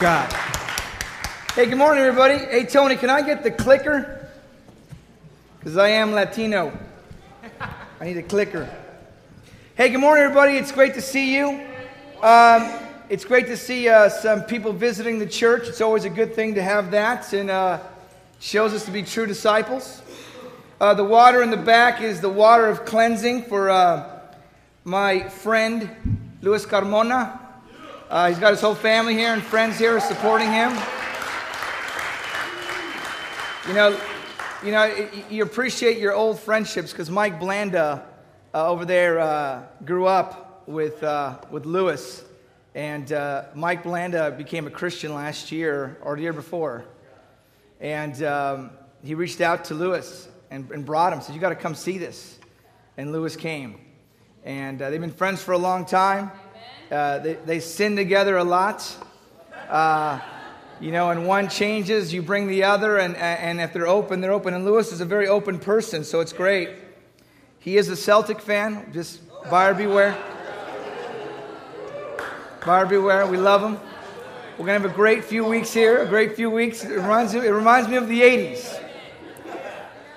God. Hey, good morning, everybody. Hey, Tony, can I get the clicker? Because I am Latino. I need a clicker. Hey, good morning, everybody. It's great to see you. Um, it's great to see uh, some people visiting the church. It's always a good thing to have that, and uh, shows us to be true disciples. Uh, the water in the back is the water of cleansing for uh, my friend Luis Carmona. Uh, he's got his whole family here and friends here supporting him. You know, you know, you appreciate your old friendships because Mike Blanda uh, over there uh, grew up with uh, with Lewis, and uh, Mike Blanda became a Christian last year or the year before, and um, he reached out to Lewis and, and brought him. Said, "You got to come see this," and Lewis came, and uh, they've been friends for a long time. Uh, they, they sin together a lot. Uh, you know, and one changes, you bring the other, and, and if they're open, they're open. And Lewis is a very open person, so it's great. He is a Celtic fan, just buyer beware. Buyer beware, we love him. We're going to have a great few weeks here, a great few weeks. It reminds me, it reminds me of the 80s.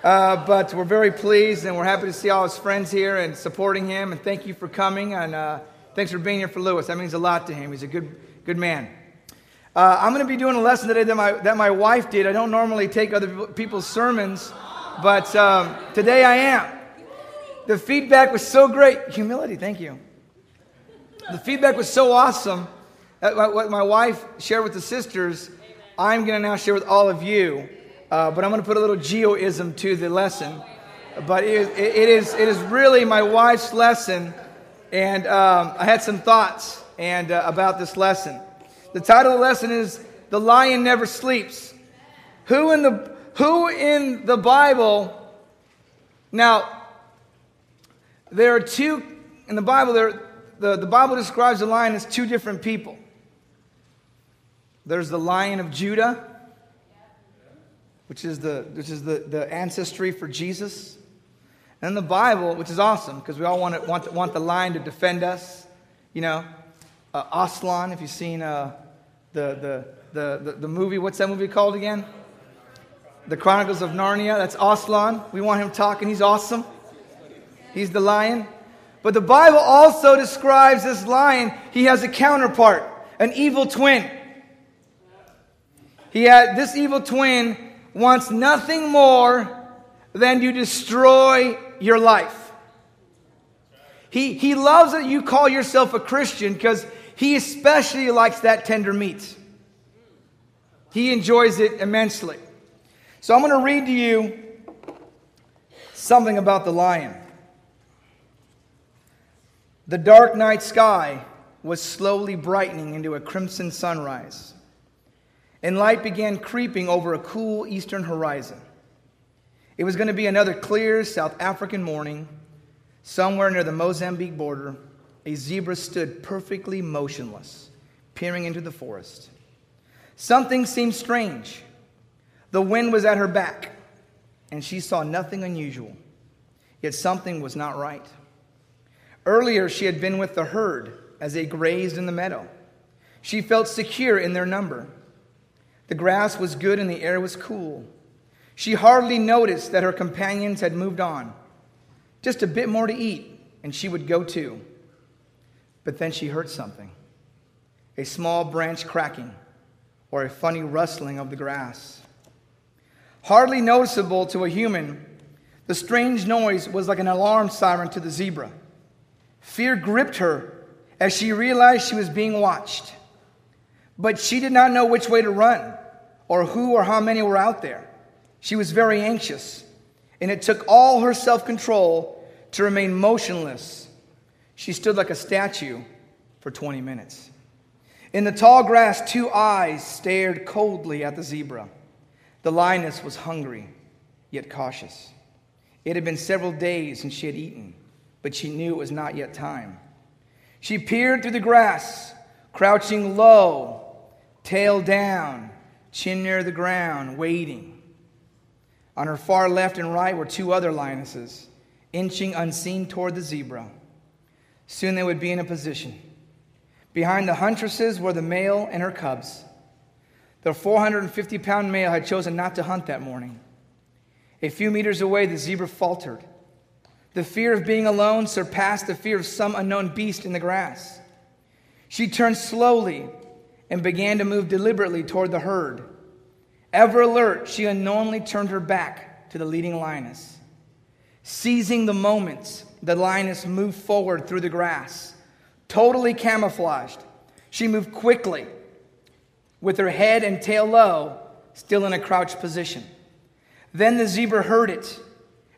Uh, but we're very pleased, and we're happy to see all his friends here and supporting him. And thank you for coming. And uh, Thanks for being here for Lewis. That means a lot to him. He's a good, good man. Uh, I'm going to be doing a lesson today that my, that my wife did. I don't normally take other people's sermons, but um, today I am. The feedback was so great. Humility, thank you. The feedback was so awesome what my wife shared with the sisters, I'm going to now share with all of you. Uh, but I'm going to put a little geoism to the lesson. But it, it, is, it is really my wife's lesson and um, I had some thoughts and uh, about this lesson. The title of the lesson is "The Lion Never Sleeps." Who in the who in the Bible? Now, there are two in the Bible. There, the, the Bible describes the lion as two different people. There's the Lion of Judah, which is the which is the, the ancestry for Jesus. And the Bible, which is awesome because we all want, want, want the lion to defend us. You know, uh, Aslan, if you've seen uh, the, the, the, the, the movie, what's that movie called again? The Chronicles of Narnia. That's Aslan. We want him talking. He's awesome. He's the lion. But the Bible also describes this lion, he has a counterpart, an evil twin. He had, this evil twin wants nothing more than to destroy your life. He, he loves that you call yourself a Christian because he especially likes that tender meat. He enjoys it immensely. So I'm going to read to you something about the lion. The dark night sky was slowly brightening into a crimson sunrise, and light began creeping over a cool eastern horizon. It was going to be another clear South African morning. Somewhere near the Mozambique border, a zebra stood perfectly motionless, peering into the forest. Something seemed strange. The wind was at her back, and she saw nothing unusual. Yet something was not right. Earlier, she had been with the herd as they grazed in the meadow. She felt secure in their number. The grass was good and the air was cool. She hardly noticed that her companions had moved on. Just a bit more to eat, and she would go too. But then she heard something a small branch cracking, or a funny rustling of the grass. Hardly noticeable to a human, the strange noise was like an alarm siren to the zebra. Fear gripped her as she realized she was being watched. But she did not know which way to run, or who or how many were out there. She was very anxious, and it took all her self control to remain motionless. She stood like a statue for 20 minutes. In the tall grass, two eyes stared coldly at the zebra. The lioness was hungry, yet cautious. It had been several days since she had eaten, but she knew it was not yet time. She peered through the grass, crouching low, tail down, chin near the ground, waiting. On her far left and right were two other lionesses, inching unseen toward the zebra. Soon they would be in a position. Behind the huntresses were the male and her cubs. The 450 pound male had chosen not to hunt that morning. A few meters away, the zebra faltered. The fear of being alone surpassed the fear of some unknown beast in the grass. She turned slowly and began to move deliberately toward the herd. Ever alert, she unknowingly turned her back to the leading lioness. Seizing the moment, the lioness moved forward through the grass, totally camouflaged. She moved quickly, with her head and tail low, still in a crouched position. Then the zebra heard it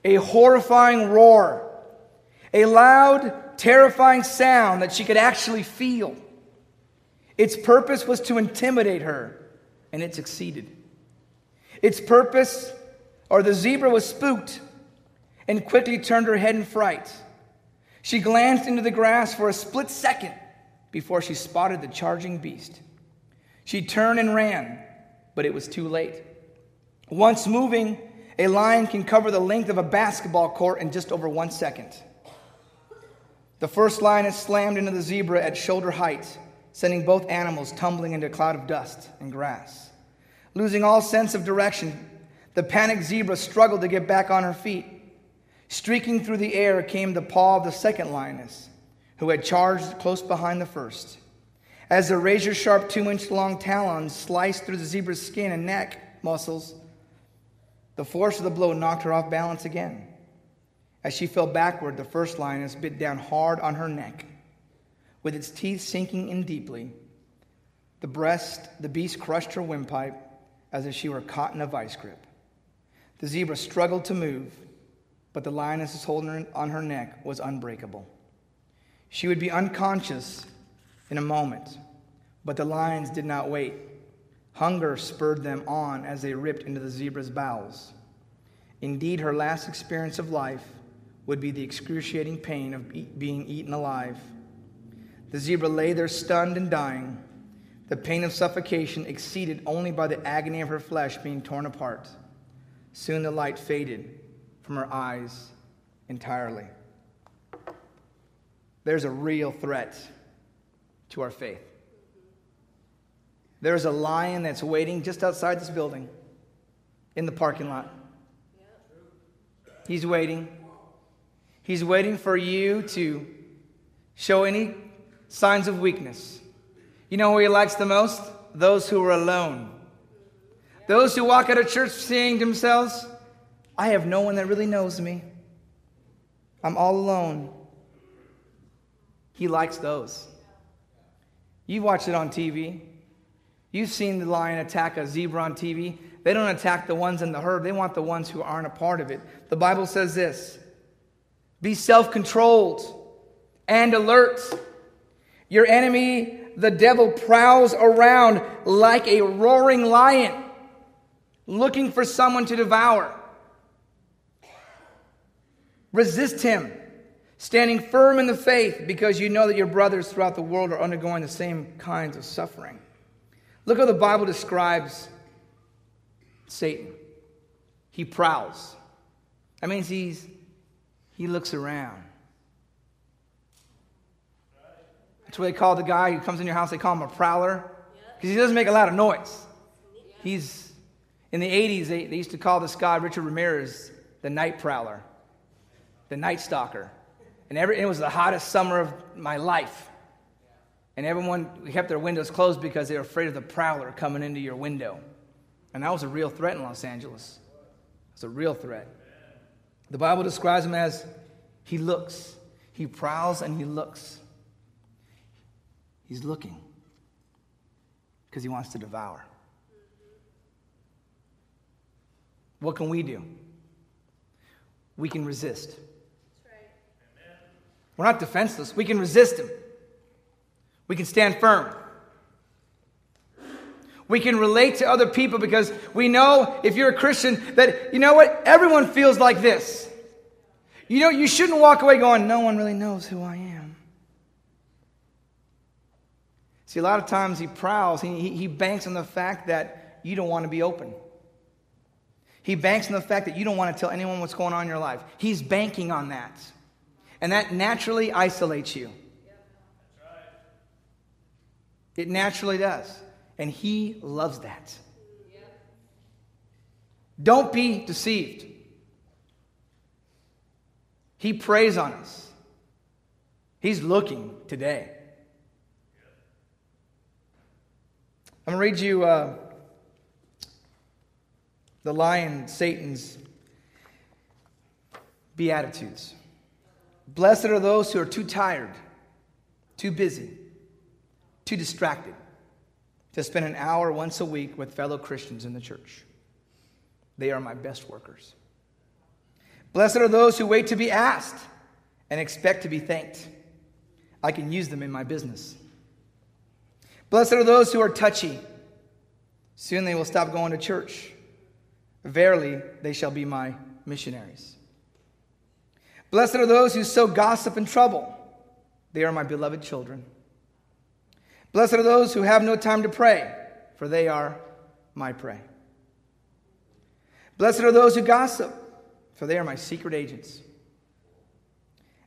a horrifying roar, a loud, terrifying sound that she could actually feel. Its purpose was to intimidate her, and it succeeded. Its purpose, or the zebra was spooked and quickly turned her head in fright. She glanced into the grass for a split second before she spotted the charging beast. She turned and ran, but it was too late. Once moving, a lion can cover the length of a basketball court in just over one second. The first lion is slammed into the zebra at shoulder height, sending both animals tumbling into a cloud of dust and grass. Losing all sense of direction, the panicked zebra struggled to get back on her feet. Streaking through the air came the paw of the second lioness, who had charged close behind the first. As the razor sharp two inch long talons sliced through the zebra's skin and neck muscles, the force of the blow knocked her off balance again. As she fell backward, the first lioness bit down hard on her neck. With its teeth sinking in deeply, the breast, the beast crushed her windpipe as if she were caught in a vice grip. The zebra struggled to move, but the lioness's hold on her neck was unbreakable. She would be unconscious in a moment, but the lions did not wait. Hunger spurred them on as they ripped into the zebra's bowels. Indeed, her last experience of life would be the excruciating pain of being eaten alive. The zebra lay there stunned and dying, the pain of suffocation exceeded only by the agony of her flesh being torn apart. Soon the light faded from her eyes entirely. There's a real threat to our faith. There's a lion that's waiting just outside this building in the parking lot. He's waiting. He's waiting for you to show any signs of weakness. You know who he likes the most? Those who are alone. Those who walk out of church saying to themselves, I have no one that really knows me. I'm all alone. He likes those. You've watched it on TV. You've seen the lion attack a zebra on TV. They don't attack the ones in the herd, they want the ones who aren't a part of it. The Bible says this Be self controlled and alert. Your enemy, the devil, prowls around like a roaring lion, looking for someone to devour. Resist him, standing firm in the faith, because you know that your brothers throughout the world are undergoing the same kinds of suffering. Look how the Bible describes Satan. He prowls. That means he's, he looks around. That's what they call the guy who comes in your house, they call him a prowler. Because he doesn't make a lot of noise. He's, in the 80s, they, they used to call this guy, Richard Ramirez, the night prowler, the night stalker. And every, it was the hottest summer of my life. And everyone kept their windows closed because they were afraid of the prowler coming into your window. And that was a real threat in Los Angeles. It's a real threat. The Bible describes him as he looks. He prowls and he looks. He's looking because he wants to devour. What can we do? We can resist. We're not defenseless. We can resist him. We can stand firm. We can relate to other people because we know if you're a Christian that, you know what, everyone feels like this. You know, you shouldn't walk away going, no one really knows who I am. See, a lot of times he prowls, he, he banks on the fact that you don't want to be open. He banks on the fact that you don't want to tell anyone what's going on in your life. He's banking on that. And that naturally isolates you. It naturally does. And He loves that. Don't be deceived. He preys on us. He's looking today. I'm going to read you uh, the lion, Satan's Beatitudes. Blessed are those who are too tired, too busy, too distracted to spend an hour once a week with fellow Christians in the church. They are my best workers. Blessed are those who wait to be asked and expect to be thanked. I can use them in my business. Blessed are those who are touchy. Soon they will stop going to church. Verily, they shall be my missionaries. Blessed are those who sow gossip and trouble. They are my beloved children. Blessed are those who have no time to pray, for they are my prey. Blessed are those who gossip, for they are my secret agents.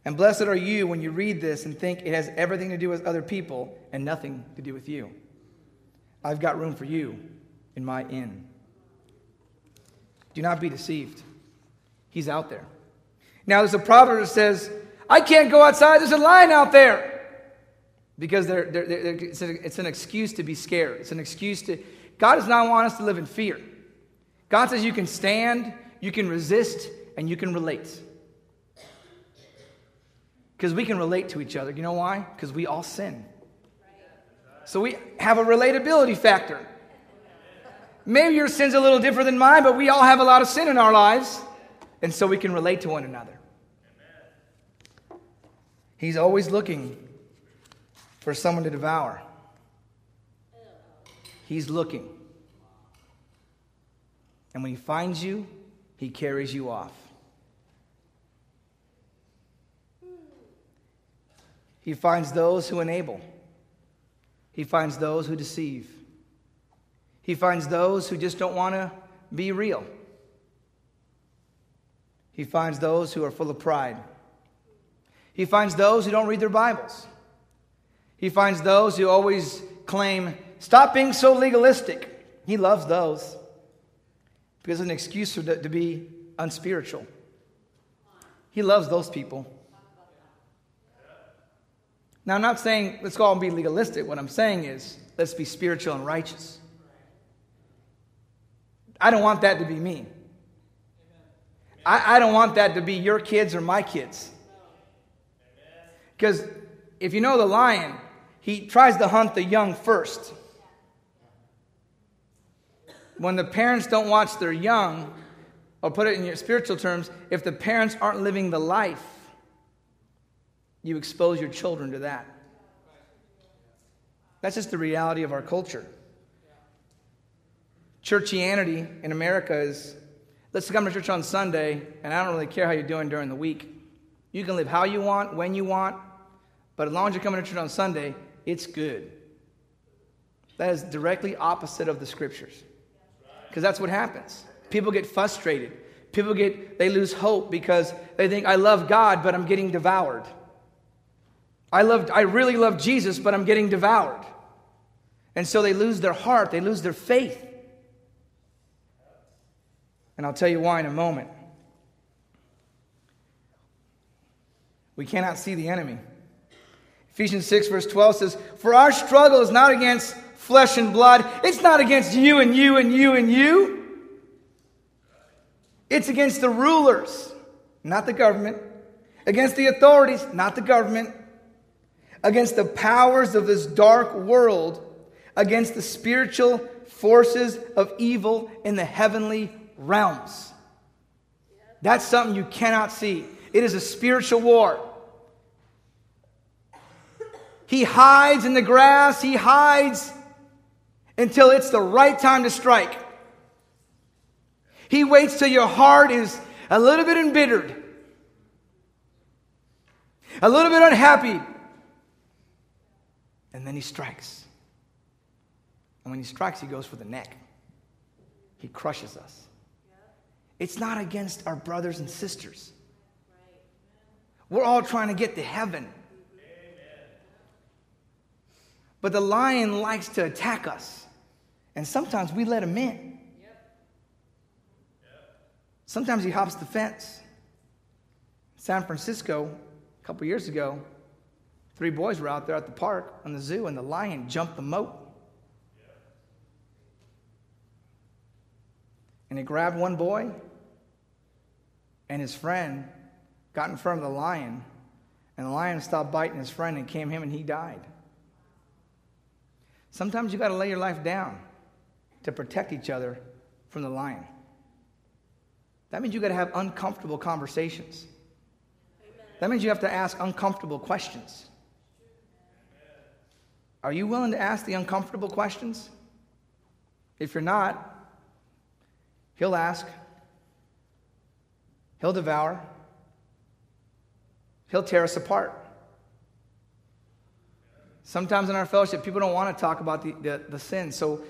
And blessed are you when you read this and think it has everything to do with other people and nothing to do with you. I've got room for you in my inn. Do not be deceived. He's out there. Now, there's a proverb that says, I can't go outside, there's a lion out there. Because they're, they're, they're, it's, a, it's an excuse to be scared. It's an excuse to. God does not want us to live in fear. God says you can stand, you can resist, and you can relate. Because we can relate to each other. You know why? Because we all sin. So we have a relatability factor. Maybe your sin's a little different than mine, but we all have a lot of sin in our lives. And so we can relate to one another. He's always looking for someone to devour. He's looking. And when he finds you, he carries you off. He finds those who enable. He finds those who deceive. He finds those who just don't want to be real. He finds those who are full of pride. He finds those who don't read their Bibles. He finds those who always claim, stop being so legalistic. He loves those because it's an excuse for to be unspiritual. He loves those people. Now, I'm not saying let's go out and be legalistic. What I'm saying is let's be spiritual and righteous. I don't want that to be me. I, I don't want that to be your kids or my kids. Because if you know the lion, he tries to hunt the young first. When the parents don't watch their young, or put it in your spiritual terms, if the parents aren't living the life, you expose your children to that. That's just the reality of our culture. Churchianity in America is let's come to church on Sunday, and I don't really care how you're doing during the week. You can live how you want, when you want, but as long as you're coming to church on Sunday, it's good. That is directly opposite of the scriptures. Because that's what happens. People get frustrated. People get, they lose hope because they think, I love God, but I'm getting devoured. I, love, I really love Jesus, but I'm getting devoured. And so they lose their heart, they lose their faith. And I'll tell you why in a moment. We cannot see the enemy. Ephesians 6, verse 12 says, For our struggle is not against flesh and blood. It's not against you and you and you and you. It's against the rulers, not the government. Against the authorities, not the government. Against the powers of this dark world. Against the spiritual forces of evil in the heavenly realms. That's something you cannot see. It is a spiritual war. He hides in the grass, he hides until it's the right time to strike. He waits till your heart is a little bit embittered, a little bit unhappy, and then he strikes. And when he strikes, he goes for the neck. He crushes us. It's not against our brothers and sisters. We're all trying to get to heaven. But the lion likes to attack us. And sometimes we let him in. Sometimes he hops the fence. San Francisco, a couple years ago, three boys were out there at the park on the zoo, and the lion jumped the moat. And he grabbed one boy, and his friend got in front of the lion, and the lion stopped biting his friend and came him, and he died. Sometimes you got to lay your life down to protect each other from the lion. That means you got to have uncomfortable conversations. That means you have to ask uncomfortable questions. Are you willing to ask the uncomfortable questions? If you're not, He'll ask, He'll devour, He'll tear us apart. Sometimes in our fellowship, people don't want to talk about the, the, the sin, so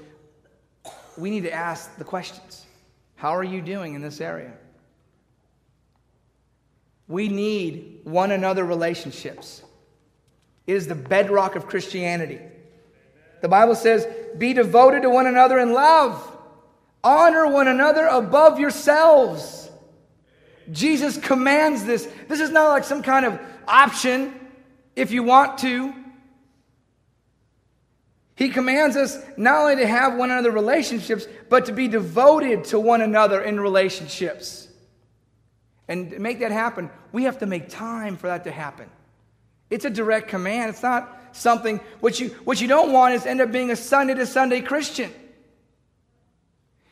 we need to ask the questions. How are you doing in this area? We need one another relationships. It is the bedrock of Christianity. The Bible says, Be devoted to one another in love. Honor one another above yourselves. Jesus commands this. This is not like some kind of option if you want to. He commands us not only to have one another relationships, but to be devoted to one another in relationships. And to make that happen, we have to make time for that to happen. It's a direct command. It's not something what you what you don't want is end up being a Sunday to Sunday Christian.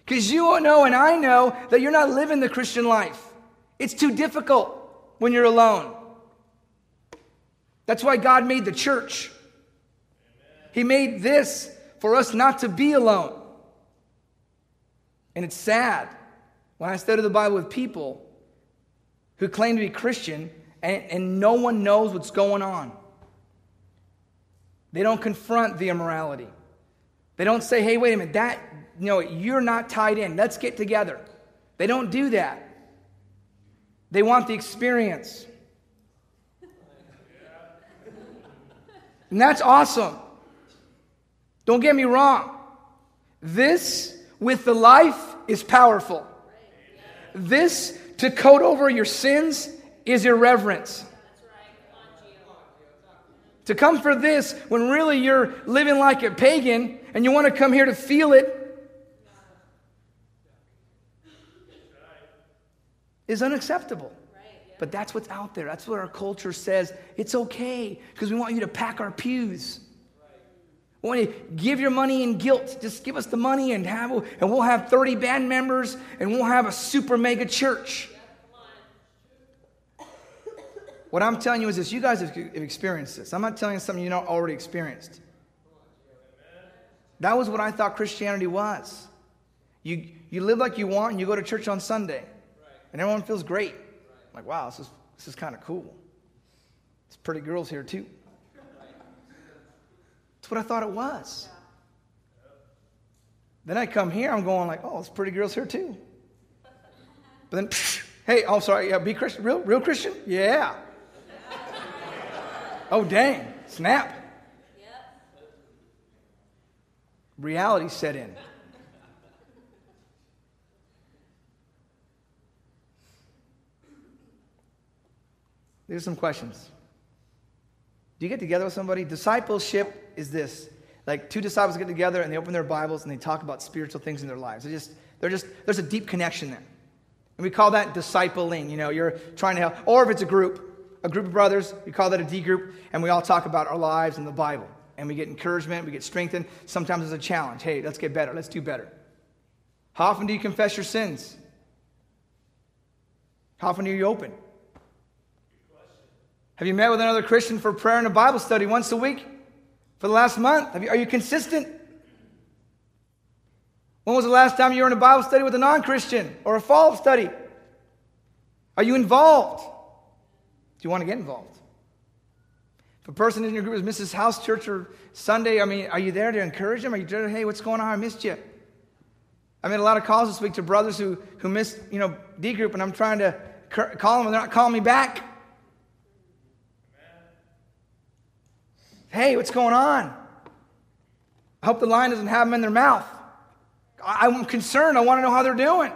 Because you know and I know that you're not living the Christian life. It's too difficult when you're alone. That's why God made the church. He made this for us not to be alone. And it's sad when I study the Bible with people who claim to be Christian and, and no one knows what's going on. They don't confront the immorality. They don't say, hey, wait a minute, that, no, you're not tied in. Let's get together. They don't do that. They want the experience. And that's awesome. Don't get me wrong. This with the life is powerful. This to coat over your sins is irreverence. To come for this when really you're living like a pagan and you want to come here to feel it is unacceptable. But that's what's out there. That's what our culture says. It's okay because we want you to pack our pews. We want you to give your money in guilt. Just give us the money and have and we'll have 30 band members and we'll have a super mega church. What I'm telling you is this you guys have experienced this. I'm not telling you something you're not already experienced. That was what I thought Christianity was. You, you live like you want and you go to church on Sunday, and everyone feels great. I'm like, wow, this is, this is kind of cool. There's pretty girls here, too. That's what I thought it was. Then I come here, I'm going like, oh, there's pretty girls here, too. But then, psh, hey, oh, sorry, yeah, be Christian, real, real Christian? Yeah. Oh, dang, snap. Yep. Reality set in. These are some questions. Do you get together with somebody? Discipleship is this. Like two disciples get together and they open their Bibles and they talk about spiritual things in their lives. They just, they're just, there's a deep connection there. And we call that discipling. You know, you're trying to help. Or if it's a group, a group of brothers, we call that a D group, and we all talk about our lives and the Bible. And we get encouragement, we get strengthened. Sometimes it's a challenge. Hey, let's get better, let's do better. How often do you confess your sins? How often are you open? Have you met with another Christian for prayer and a Bible study once a week for the last month? You, are you consistent? When was the last time you were in a Bible study with a non Christian or a follow up study? Are you involved? You want to get involved? If a person in your group is misses house church or Sunday, I mean, are you there to encourage them? Are you there, hey, what's going on? I missed you. I made a lot of calls this week to brothers who, who missed, you know, D group, and I'm trying to call them, and they're not calling me back. Hey, what's going on? I hope the line doesn't have them in their mouth. I, I'm concerned. I want to know how they're doing.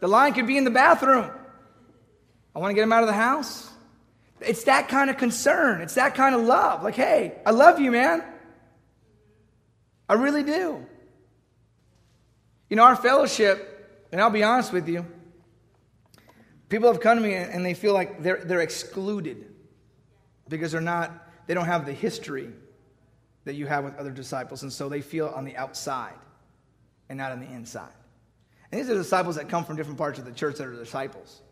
The lion could be in the bathroom. I want to get him out of the house. It's that kind of concern. It's that kind of love. Like, hey, I love you, man. I really do. You know, our fellowship, and I'll be honest with you, people have come to me and they feel like they're, they're excluded because they're not, they don't have the history that you have with other disciples. And so they feel on the outside and not on the inside. And these are disciples that come from different parts of the church that are disciples.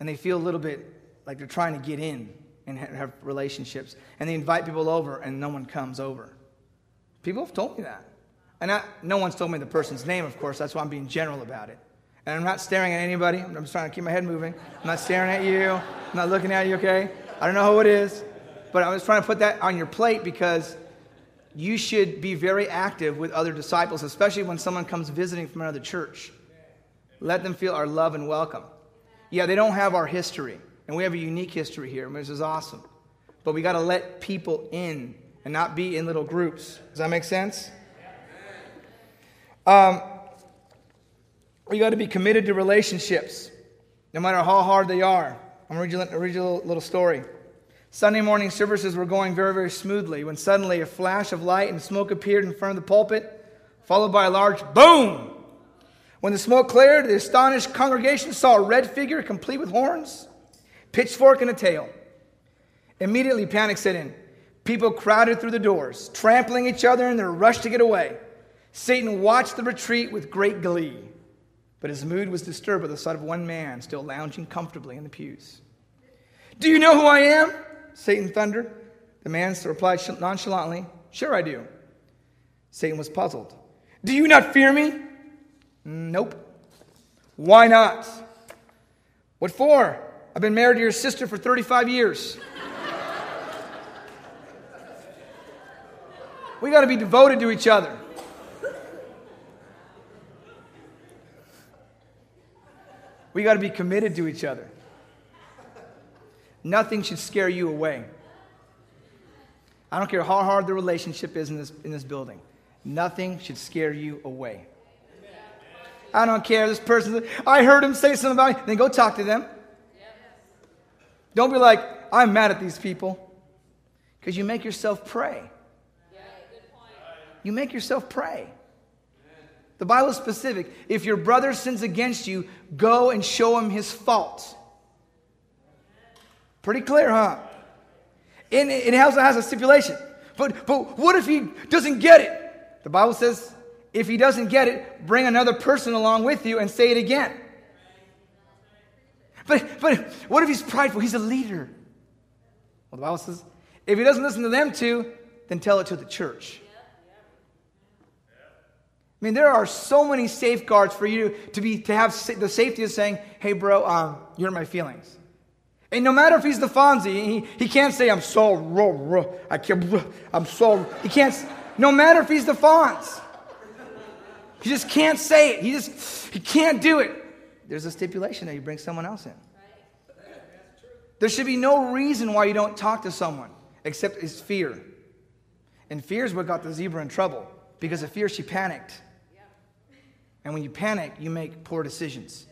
And they feel a little bit like they're trying to get in and have relationships. And they invite people over and no one comes over. People have told me that. And I, no one's told me the person's name, of course. That's why I'm being general about it. And I'm not staring at anybody. I'm just trying to keep my head moving. I'm not staring at you. I'm not looking at you, okay? I don't know who it is. But I was trying to put that on your plate because you should be very active with other disciples, especially when someone comes visiting from another church. Let them feel our love and welcome. Yeah, they don't have our history, and we have a unique history here, which is awesome. But we got to let people in and not be in little groups. Does that make sense? Um, we got to be committed to relationships, no matter how hard they are. I'm going to read you, read you a little, little story. Sunday morning services were going very, very smoothly when suddenly a flash of light and smoke appeared in front of the pulpit, followed by a large boom. When the smoke cleared, the astonished congregation saw a red figure complete with horns, pitchfork, and a tail. Immediately, panic set in. People crowded through the doors, trampling each other in their rush to get away. Satan watched the retreat with great glee, but his mood was disturbed by the sight of one man still lounging comfortably in the pews. Do you know who I am? Satan thundered. The man replied nonchalantly, Sure, I do. Satan was puzzled. Do you not fear me? Nope. Why not? What for? I've been married to your sister for 35 years. we got to be devoted to each other. We got to be committed to each other. Nothing should scare you away. I don't care how hard the relationship is in this, in this building. Nothing should scare you away. I don't care. This person, I heard him say something about me. Then go talk to them. Don't be like, I'm mad at these people. Because you make yourself prey. You make yourself prey. The Bible is specific. If your brother sins against you, go and show him his fault. Pretty clear, huh? And it also has a stipulation. But, but what if he doesn't get it? The Bible says if he doesn't get it, bring another person along with you and say it again. But, but what if he's prideful? He's a leader. Well, the Bible says if he doesn't listen to them two, then tell it to the church. I mean, there are so many safeguards for you to be to have the safety of saying, "Hey, bro, um, you're my feelings." And no matter if he's the Fonzie, he, he can't say, I'm so, I can't, I'm so, he can't, no matter if he's the Fonz. He just can't say it. He just, he can't do it. There's a stipulation that you bring someone else in. There should be no reason why you don't talk to someone except it's fear. And fear is what got the zebra in trouble. Because of fear, she panicked. And when you panic, you make poor decisions.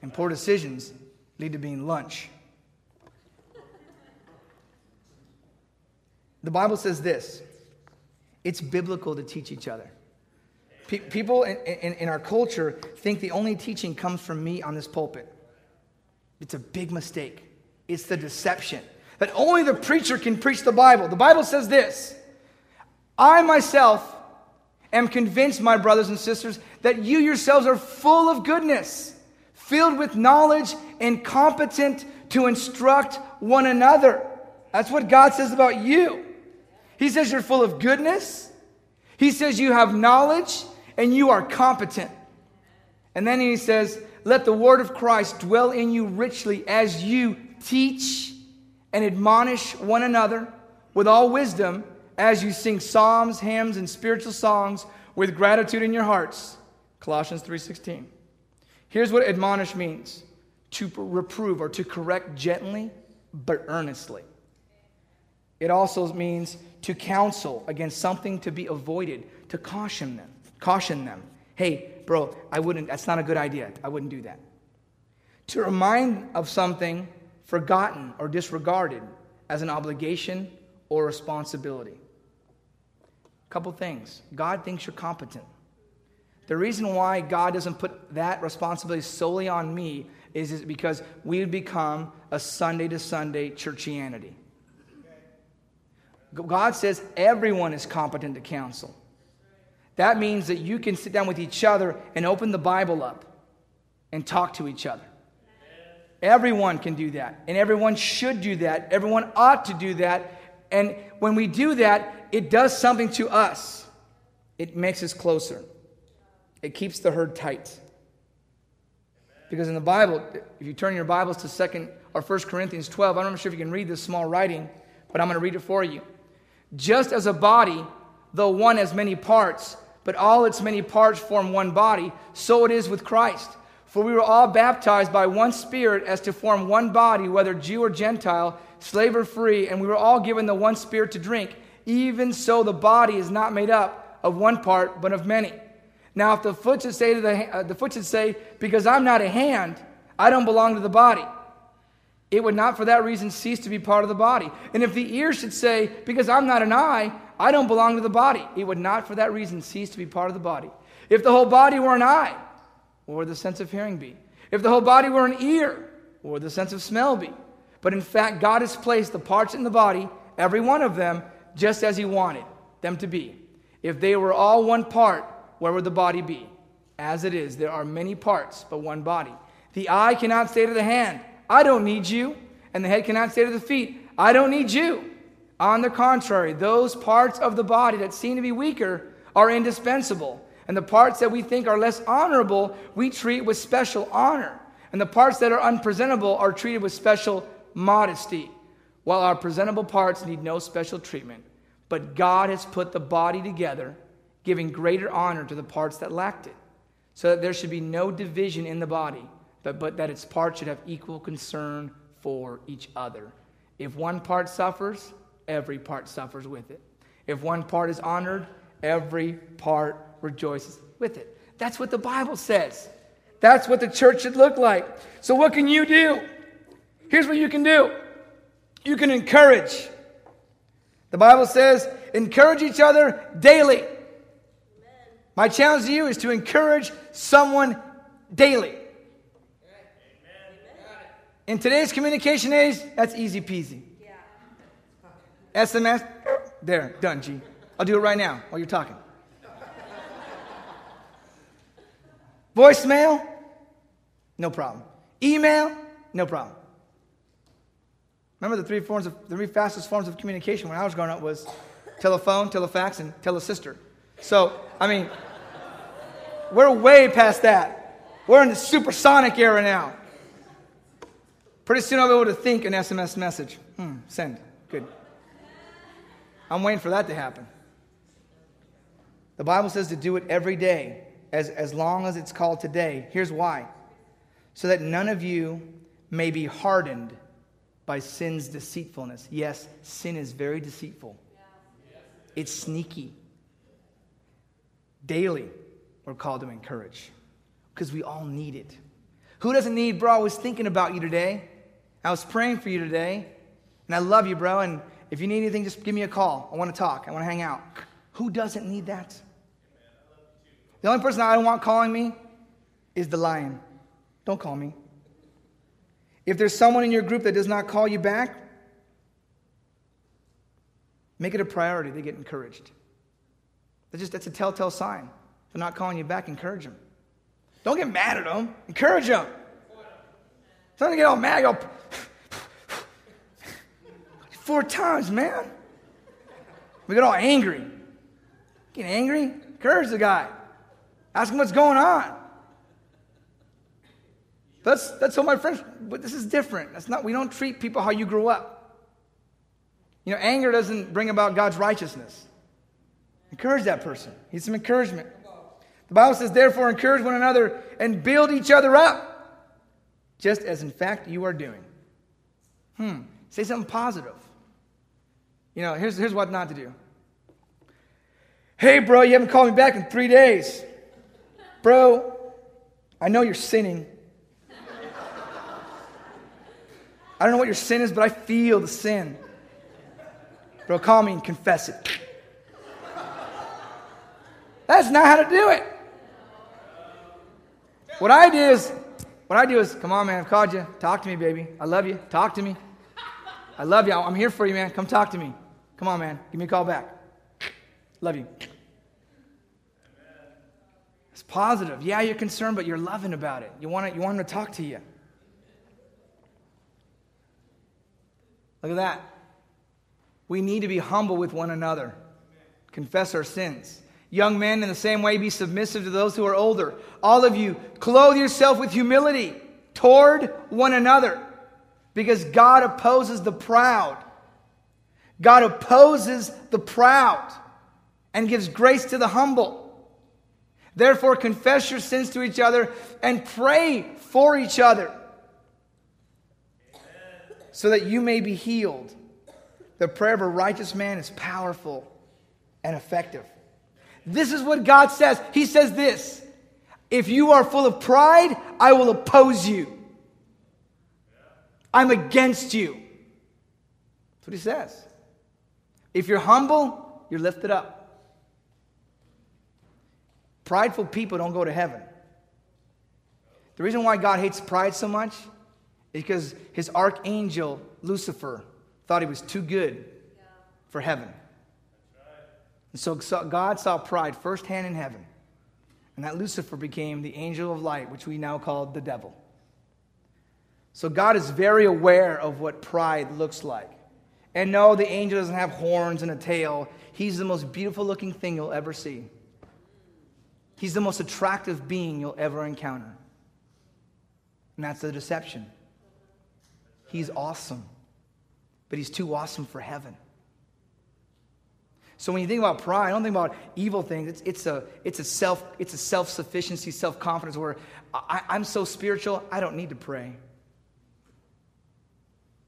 And poor decisions lead to being lunch. The Bible says this it's biblical to teach each other. Pe- people in, in, in our culture think the only teaching comes from me on this pulpit. It's a big mistake. It's the deception that only the preacher can preach the Bible. The Bible says this I myself am convinced, my brothers and sisters, that you yourselves are full of goodness filled with knowledge and competent to instruct one another. That's what God says about you. He says you're full of goodness. He says you have knowledge and you are competent. And then he says, Let the word of Christ dwell in you richly as you teach and admonish one another with all wisdom as you sing psalms, hymns, and spiritual songs with gratitude in your hearts. Colossians 3:16. Here's what admonish means to reprove or to correct gently but earnestly. It also means to counsel against something to be avoided, to caution them. Caution them. Hey, bro, I wouldn't, that's not a good idea. I wouldn't do that. To remind of something forgotten or disregarded as an obligation or responsibility. A couple things. God thinks you're competent. The reason why God doesn't put that responsibility solely on me is, because we become a Sunday to Sunday churchianity. God says everyone is competent to counsel. That means that you can sit down with each other and open the Bible up and talk to each other. Everyone can do that, and everyone should do that. Everyone ought to do that. And when we do that, it does something to us. It makes us closer. It keeps the herd tight. Because in the Bible, if you turn your Bibles to second or First Corinthians 12, I'm not sure if you can read this small writing, but I'm going to read it for you. Just as a body, though one has many parts, but all its many parts form one body, so it is with Christ. For we were all baptized by one Spirit as to form one body, whether Jew or Gentile, slave or free, and we were all given the one Spirit to drink. Even so, the body is not made up of one part, but of many. Now, if the foot should say to the, uh, the foot should say, because I'm not a hand, I don't belong to the body it would not for that reason cease to be part of the body. And if the ear should say, Because I'm not an eye, I don't belong to the body, it would not for that reason cease to be part of the body. If the whole body were an eye, what would the sense of hearing be? If the whole body were an ear, what would the sense of smell be? But in fact, God has placed the parts in the body, every one of them, just as He wanted them to be. If they were all one part, where would the body be? As it is, there are many parts, but one body. The eye cannot say to the hand, I don't need you. And the head cannot say to the feet, I don't need you. On the contrary, those parts of the body that seem to be weaker are indispensable. And the parts that we think are less honorable, we treat with special honor. And the parts that are unpresentable are treated with special modesty, while our presentable parts need no special treatment. But God has put the body together, giving greater honor to the parts that lacked it, so that there should be no division in the body but, but that its parts should have equal concern for each other. If one part suffers, every part suffers with it. If one part is honored, every part rejoices with it. That's what the Bible says. That's what the church should look like. So, what can you do? Here's what you can do you can encourage. The Bible says, encourage each other daily. My challenge to you is to encourage someone daily. In today's communication age, that's easy peasy. SMS, there, done, G. I'll do it right now while you're talking. Voicemail, no problem. Email, no problem. Remember the three forms of the three fastest forms of communication when I was growing up was telephone, telefax, and telesister. So, I mean, we're way past that. We're in the supersonic era now. Pretty soon I'll be able to think an SMS message. Hmm, send. Good. I'm waiting for that to happen. The Bible says to do it every day, as, as long as it's called today. Here's why so that none of you may be hardened by sin's deceitfulness. Yes, sin is very deceitful, it's sneaky. Daily, we're called to encourage because we all need it. Who doesn't need, bro? I was thinking about you today. I was praying for you today, and I love you, bro. And if you need anything, just give me a call. I want to talk. I want to hang out. Who doesn't need that? The only person I don't want calling me is the lion. Don't call me. If there's someone in your group that does not call you back, make it a priority. They get encouraged. That's just that's a telltale sign. They're not calling you back. Encourage them. Don't get mad at them. Encourage them. Don't get all mad. Go, four times, man. We get all angry. Get angry? Encourage the guy. Ask him what's going on. That's, that's what my friends, but this is different. That's not, we don't treat people how you grew up. You know, anger doesn't bring about God's righteousness. Encourage that person. Need some encouragement. The Bible says, therefore, encourage one another and build each other up, just as in fact you are doing. Hmm. Say something positive. You know, here's, here's what not to do. Hey, bro, you haven't called me back in three days. Bro, I know you're sinning. I don't know what your sin is, but I feel the sin. Bro, call me and confess it. That's not how to do it. What I do is, what I do is, come on, man, I've called you. Talk to me, baby. I love you. Talk to me. I love you. I'm here for you, man. Come talk to me. Come on, man. Give me a call back. Love you. It's positive. Yeah, you're concerned, but you're loving about it. You want, to, you want him to talk to you. Look at that. We need to be humble with one another, confess our sins. Young men, in the same way, be submissive to those who are older. All of you, clothe yourself with humility toward one another, because God opposes the proud. God opposes the proud and gives grace to the humble. Therefore, confess your sins to each other and pray for each other so that you may be healed. The prayer of a righteous man is powerful and effective. This is what God says. He says this If you are full of pride, I will oppose you. I'm against you. That's what he says. If you're humble, you're lifted up. Prideful people don't go to heaven. The reason why God hates pride so much is because his archangel, Lucifer, thought he was too good for heaven. And so God saw pride firsthand in heaven. And that Lucifer became the angel of light, which we now call the devil. So God is very aware of what pride looks like. And no, the angel doesn't have horns and a tail. He's the most beautiful looking thing you'll ever see. He's the most attractive being you'll ever encounter. And that's the deception. He's awesome, but he's too awesome for heaven. So when you think about pride, I don't think about evil things. It's, it's a, it's a self, it's a self-sufficiency, self-confidence where I, I'm so spiritual, I don't need to pray.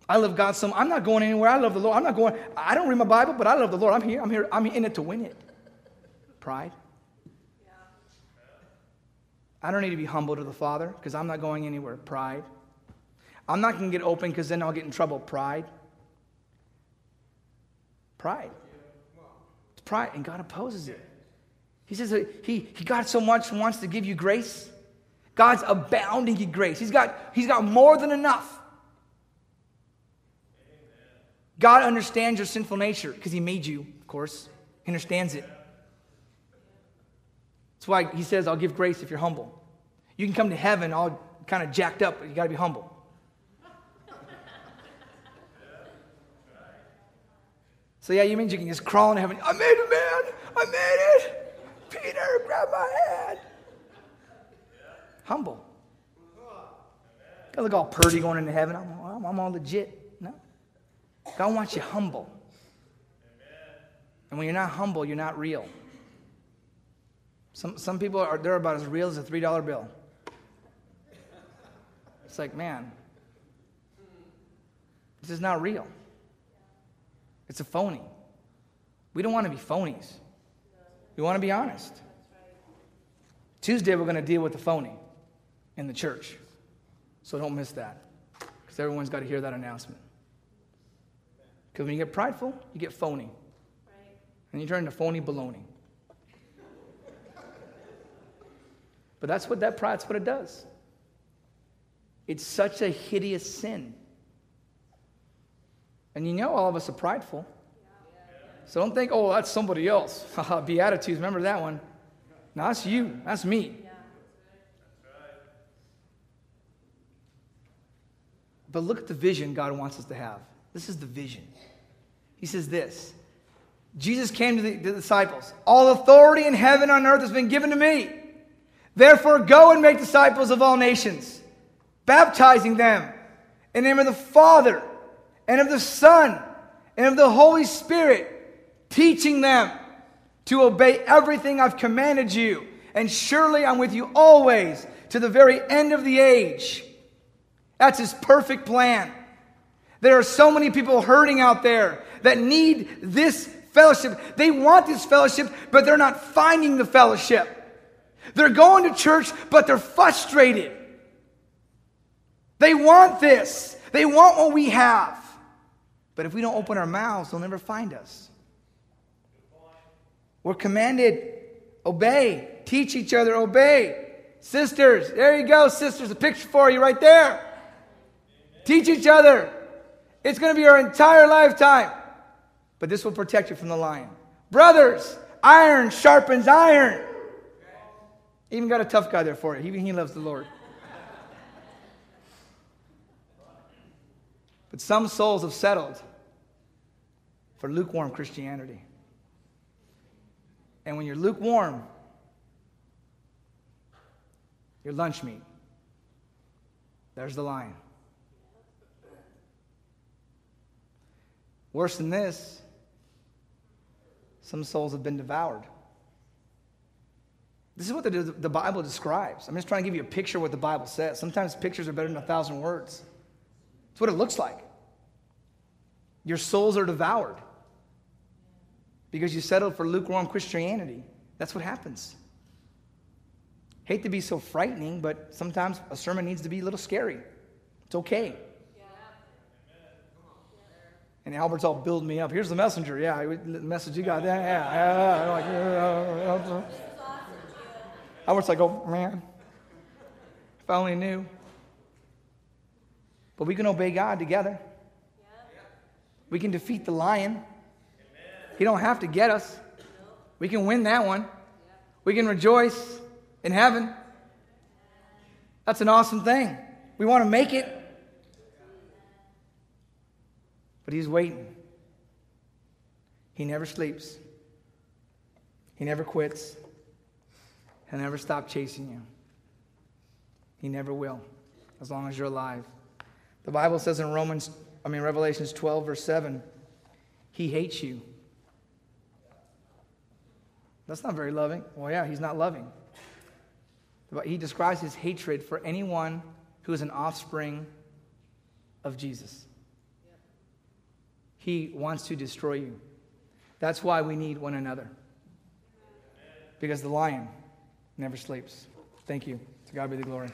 I love God so I'm not going anywhere. I love the Lord. I'm not going, I don't read my Bible, but I love the Lord. I'm here. I'm here. I'm in it to win it. Pride. I don't need to be humble to the Father because I'm not going anywhere. Pride. I'm not going to get open because then I'll get in trouble. Pride. Pride. It's pride, and God opposes it. He says he, he God so much wants to give you grace. God's abounding in grace. He's got, he's got more than enough. God understands your sinful nature because He made you, of course. He understands it. That's why he says, I'll give grace if you're humble. You can come to heaven all kind of jacked up, but you got to be humble. So, yeah, you mean you can just crawl into heaven? I made it, man. I made it. Peter, grab my hand. Humble. God look all purdy going into heaven. I'm, I'm all legit. God wants you humble. And when you're not humble, you're not real. Some, some people are they're about as real as a $3 bill. It's like, man, this is not real. It's a phony. We don't want to be phonies. We want to be honest. Tuesday, we're going to deal with the phony in the church. So don't miss that because everyone's got to hear that announcement. Because when you get prideful, you get phony. And you turn into phony baloney. But that's what that pride's what it does. It's such a hideous sin. And you know all of us are prideful. So don't think, oh, that's somebody else. Beatitudes, remember that one. No, that's you. That's me. But look at the vision God wants us to have. This is the vision. He says this Jesus came to the, the disciples All authority in heaven and on earth has been given to me. Therefore, go and make disciples of all nations, baptizing them in the name of the Father, and of the Son, and of the Holy Spirit, teaching them to obey everything I've commanded you. And surely I'm with you always to the very end of the age. That's his perfect plan. There are so many people hurting out there that need this fellowship. They want this fellowship, but they're not finding the fellowship. They're going to church, but they're frustrated. They want this, they want what we have. But if we don't open our mouths, they'll never find us. We're commanded obey, teach each other, obey. Sisters, there you go, sisters, a picture for you right there. Teach each other. It's going to be our entire lifetime. But this will protect you from the lion. Brothers, iron sharpens iron. Even got a tough guy there for you. Even he loves the Lord. But some souls have settled for lukewarm Christianity. And when you're lukewarm, you're lunch meat. There's the line. Worse than this, some souls have been devoured. This is what the, the Bible describes. I'm just trying to give you a picture of what the Bible says. Sometimes pictures are better than a thousand words. It's what it looks like. Your souls are devoured because you settled for lukewarm Christianity. That's what happens. Hate to be so frightening, but sometimes a sermon needs to be a little scary. It's okay. And Albert's all building me up. Here's the messenger. Yeah, the message you got. Yeah, yeah. yeah. Like, yeah. Albert's like, oh, man. If I only knew. But we can obey God together. We can defeat the lion. He don't have to get us. We can win that one. We can rejoice in heaven. That's an awesome thing. We want to make it. But he's waiting. He never sleeps. He never quits. He'll never stop chasing you. He never will, as long as you're alive. The Bible says in Romans, I mean Revelations 12, verse 7, he hates you. That's not very loving. Well, yeah, he's not loving. But he describes his hatred for anyone who is an offspring of Jesus. He wants to destroy you. That's why we need one another. Because the lion never sleeps. Thank you. To God be the glory.